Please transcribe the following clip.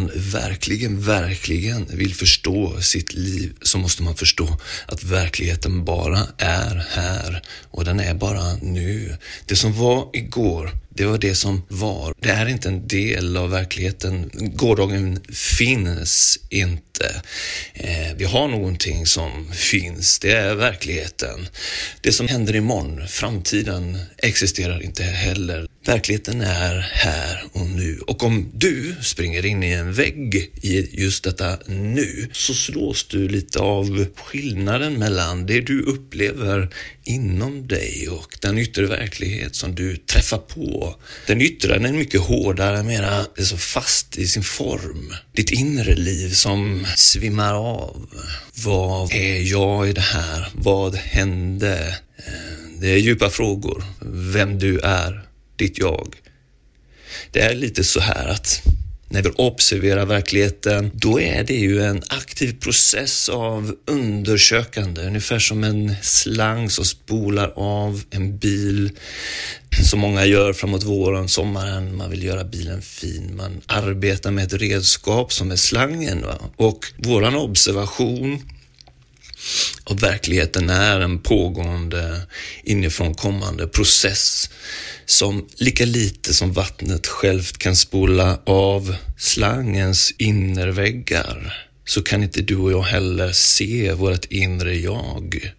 man verkligen, verkligen vill förstå sitt liv så måste man förstå att verkligheten bara är här och den är bara nu. Det som var igår, det var det som var. Det är inte en del av verkligheten. Gårdagen finns inte. Eh, vi har någonting som finns. Det är verkligheten. Det som händer imorgon, framtiden, existerar inte heller. Verkligheten är här och nu. Och om du springer in i en vägg i just detta nu så slås du lite av skillnaden mellan det du upplever inom dig och den yttre verklighet som du träffar på. Den yttre den är mycket hårdare, mera är så fast i sin form. Ditt inre liv som svimmar av. Vad är jag i det här? Vad hände? Eh, det är djupa frågor. Vem du är, ditt jag. Det är lite så här att när vi observerar verkligheten, då är det ju en aktiv process av undersökande, ungefär som en slang som spolar av en bil som många gör framåt våren, sommaren. Man vill göra bilen fin. Man arbetar med ett redskap som är slangen. Va? Och våran observation och verkligheten är en pågående inifrån kommande process som lika lite som vattnet självt kan spola av slangens innerväggar så kan inte du och jag heller se vårt inre jag.